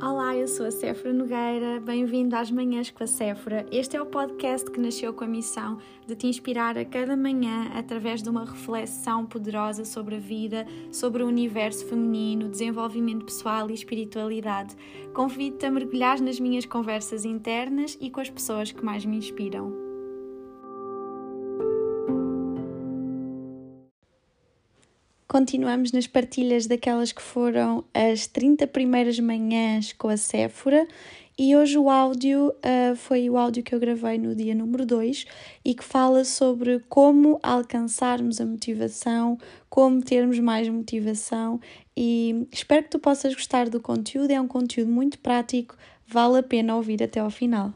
Olá, eu sou a Séfora Nogueira, bem-vindo às Manhãs com a Séfora. Este é o podcast que nasceu com a missão de te inspirar a cada manhã através de uma reflexão poderosa sobre a vida, sobre o universo feminino, desenvolvimento pessoal e espiritualidade. Convido-te a mergulhar nas minhas conversas internas e com as pessoas que mais me inspiram. Continuamos nas partilhas daquelas que foram as 30 primeiras manhãs com a Séfora e hoje o áudio uh, foi o áudio que eu gravei no dia número 2 e que fala sobre como alcançarmos a motivação, como termos mais motivação e espero que tu possas gostar do conteúdo, é um conteúdo muito prático, vale a pena ouvir até ao final.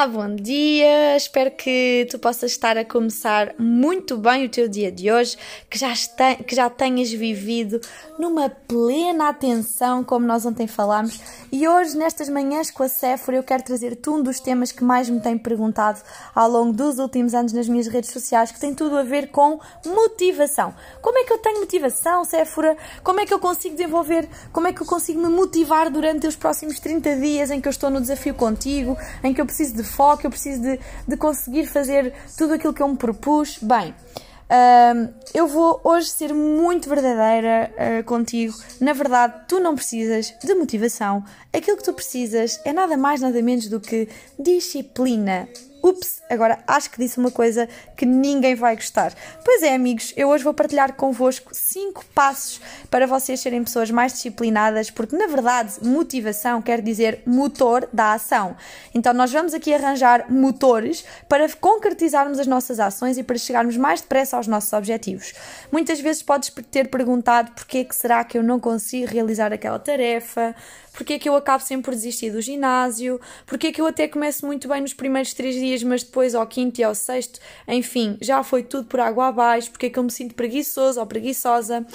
Olá, bom dia! Espero que tu possas estar a começar muito bem o teu dia de hoje, que já, está, que já tenhas vivido numa plena atenção, como nós ontem falámos. E hoje, nestas manhãs com a Sephora, eu quero trazer-te um dos temas que mais me tem perguntado ao longo dos últimos anos nas minhas redes sociais, que tem tudo a ver com motivação. Como é que eu tenho motivação, Sephora? Como é que eu consigo desenvolver? Como é que eu consigo me motivar durante os próximos 30 dias em que eu estou no desafio contigo, em que eu preciso de foco, eu preciso de, de conseguir fazer tudo aquilo que eu me propus. Bem, uh, eu vou hoje ser muito verdadeira uh, contigo. Na verdade, tu não precisas de motivação. Aquilo que tu precisas é nada mais, nada menos do que disciplina. Ups, agora acho que disse uma coisa que ninguém vai gostar. Pois é, amigos, eu hoje vou partilhar convosco 5 passos para vocês serem pessoas mais disciplinadas, porque na verdade motivação quer dizer motor da ação. Então nós vamos aqui arranjar motores para concretizarmos as nossas ações e para chegarmos mais depressa aos nossos objetivos. Muitas vezes podes ter perguntado porquê é que será que eu não consigo realizar aquela tarefa, porque é que eu acabo sempre por desistir do ginásio, porque é que eu até começo muito bem nos primeiros três dias, mas depois ao quinto e ao sexto, enfim, já foi tudo por água abaixo, porque é que eu me sinto preguiçoso ou preguiçosa.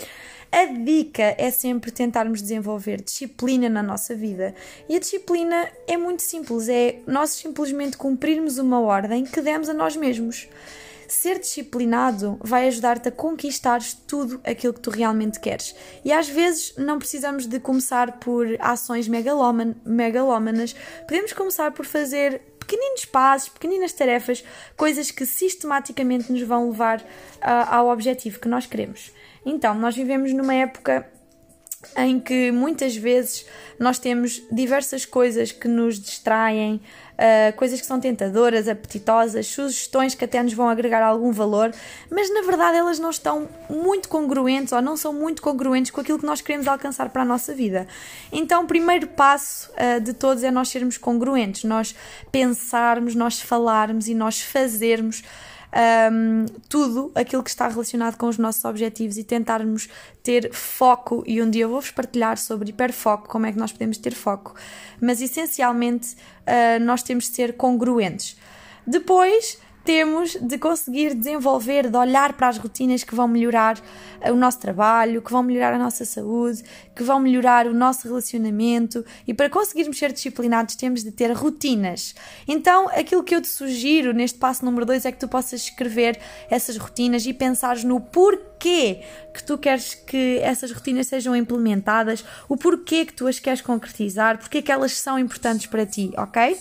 A dica é sempre tentarmos desenvolver disciplina na nossa vida. E a disciplina é muito simples, é nós simplesmente cumprirmos uma ordem que demos a nós mesmos. Ser disciplinado vai ajudar-te a conquistar tudo aquilo que tu realmente queres. E às vezes não precisamos de começar por ações megalómanas, podemos começar por fazer pequeninos passos, pequeninas tarefas, coisas que sistematicamente nos vão levar uh, ao objetivo que nós queremos. Então, nós vivemos numa época em que muitas vezes nós temos diversas coisas que nos distraem, uh, coisas que são tentadoras, apetitosas, sugestões que até nos vão agregar algum valor, mas na verdade elas não estão muito congruentes ou não são muito congruentes com aquilo que nós queremos alcançar para a nossa vida. Então, o primeiro passo uh, de todos é nós sermos congruentes, nós pensarmos, nós falarmos e nós fazermos um, tudo aquilo que está relacionado com os nossos objetivos e tentarmos ter foco. E um dia eu vou-vos partilhar sobre hiperfoco, como é que nós podemos ter foco. Mas essencialmente uh, nós temos de ser congruentes. Depois temos de conseguir desenvolver, de olhar para as rotinas que vão melhorar o nosso trabalho, que vão melhorar a nossa saúde, que vão melhorar o nosso relacionamento e para conseguirmos ser disciplinados temos de ter rotinas. Então, aquilo que eu te sugiro neste passo número 2 é que tu possas escrever essas rotinas e pensares no porquê que tu queres que essas rotinas sejam implementadas, o porquê que tu as queres concretizar, porque que elas são importantes para ti, ok?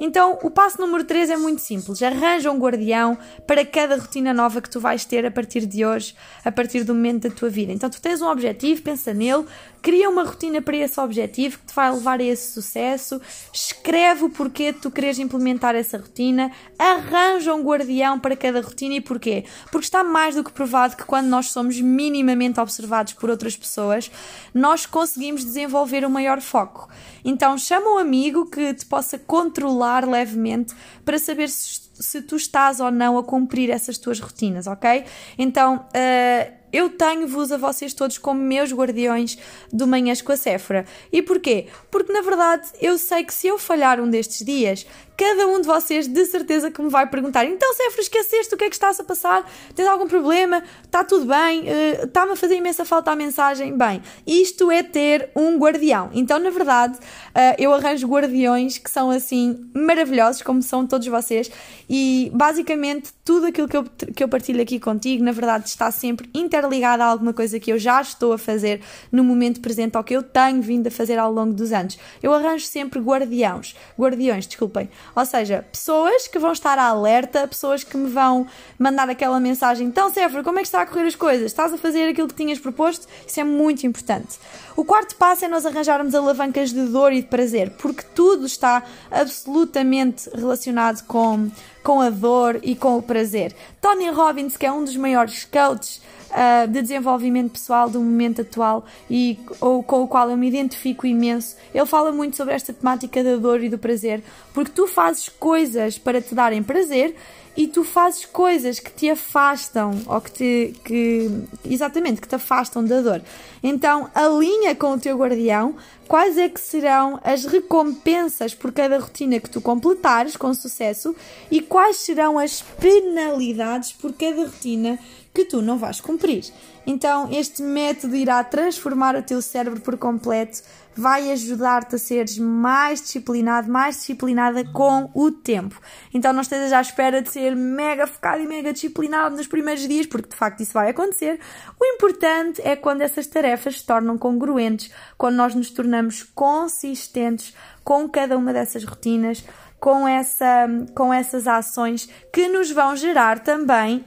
Então, o passo número 3 é muito simples. Arranja um guardião para cada rotina nova que tu vais ter a partir de hoje, a partir do momento da tua vida. Então, tu tens um objetivo, pensa nele, cria uma rotina para esse objetivo que te vai levar a esse sucesso, escreve o porquê de tu queres implementar essa rotina, arranja um guardião para cada rotina e porquê? Porque está mais do que provado que quando nós somos minimamente observados por outras pessoas, nós conseguimos desenvolver um maior foco. Então, chama um amigo que te possa controlar levemente para saber se, se tu estás ou não a cumprir essas tuas rotinas, ok? Então, uh, eu tenho-vos a vocês todos como meus guardiões do Manhãs com a Séfora. E porquê? Porque na verdade eu sei que se eu falhar um destes dias, cada um de vocês de certeza que me vai perguntar: então, Séfora, esqueceste o que é que estás a passar? Tens algum problema? Está tudo bem? Uh, Está-me a fazer imensa falta a mensagem? Bem, isto é ter um guardião. Então, na verdade, uh, eu arranjo guardiões que são assim maravilhosos, como são todos vocês, E basicamente tudo aquilo que eu, que eu partilho aqui contigo, na verdade, está sempre interligado a alguma coisa que eu já estou a fazer no momento presente ou que eu tenho vindo a fazer ao longo dos anos. Eu arranjo sempre guardiãos, guardiões, desculpem. Ou seja, pessoas que vão estar alerta, pessoas que me vão mandar aquela mensagem: então, Séfora, como é que está a correr as coisas? Estás a fazer aquilo que tinhas proposto? Isso é muito importante. O quarto passo é nós arranjarmos alavancas de dor e de prazer, porque tudo está absolutamente relacionado com, com a dor e com o prazer. Tony Robbins, que é um dos maiores coaches uh, de desenvolvimento pessoal do momento atual e ou, com o qual eu me identifico imenso, ele fala muito sobre esta temática da dor e do prazer, porque tu fazes coisas para te darem prazer e tu fazes coisas que te afastam ou que te que exatamente que te afastam da dor. Então alinha com o teu guardião quais é que serão as recompensas por cada rotina que tu completares com sucesso e quais serão as penalidades por cada rotina que tu não vais cumprir. Então, este método irá transformar o teu cérebro por completo, vai ajudar-te a seres mais disciplinado, mais disciplinada com o tempo. Então, não estejas à espera de ser mega focado e mega disciplinado nos primeiros dias, porque de facto isso vai acontecer. O importante é quando essas tarefas se tornam congruentes, quando nós nos tornamos consistentes com cada uma dessas rotinas, com, essa, com essas ações que nos vão gerar também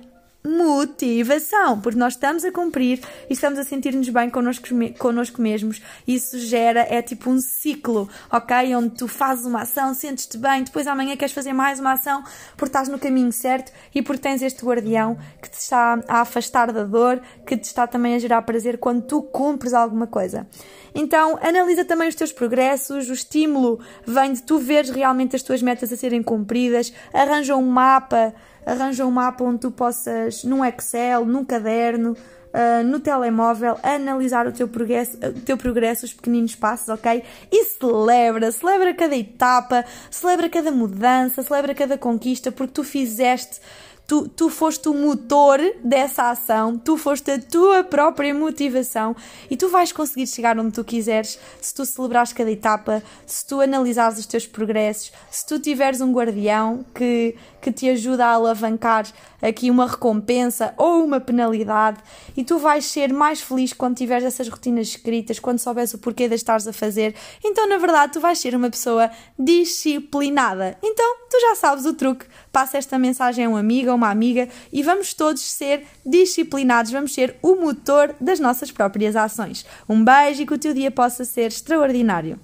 motivação, porque nós estamos a cumprir e estamos a sentir-nos bem connosco, connosco mesmos. Isso gera, é tipo um ciclo, ok? Onde tu fazes uma ação, sentes-te bem, depois amanhã queres fazer mais uma ação porque estás no caminho certo e porque tens este guardião que te está a afastar da dor, que te está também a gerar prazer quando tu cumpres alguma coisa. Então, analisa também os teus progressos, o estímulo vem de tu veres realmente as tuas metas a serem cumpridas, arranja um mapa arranja um mapa onde tu possas, num Excel, num caderno, uh, no telemóvel, analisar o teu progresso, o teu progresso, os pequeninos passos, ok? E celebra, celebra cada etapa, celebra cada mudança, celebra cada conquista, porque tu fizeste Tu, tu foste o motor dessa ação, tu foste a tua própria motivação e tu vais conseguir chegar onde tu quiseres se tu celebrares cada etapa, se tu analisares os teus progressos, se tu tiveres um guardião que, que te ajuda a alavancar aqui uma recompensa ou uma penalidade e tu vais ser mais feliz quando tiveres essas rotinas escritas, quando souberes o porquê de estares a fazer. Então, na verdade, tu vais ser uma pessoa disciplinada. Então, tu já sabes o truque. Passa esta mensagem a um amigo ou uma amiga e vamos todos ser disciplinados, vamos ser o motor das nossas próprias ações. Um beijo e que o teu dia possa ser extraordinário.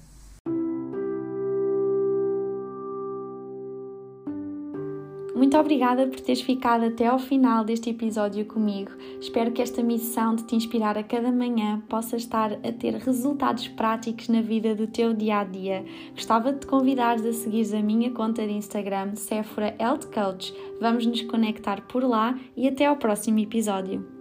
Muito obrigada por teres ficado até ao final deste episódio comigo. Espero que esta missão de te inspirar a cada manhã possa estar a ter resultados práticos na vida do teu dia a dia. Gostava de te convidar a seguir a minha conta de Instagram, Sephora Health Coach. Vamos nos conectar por lá e até ao próximo episódio.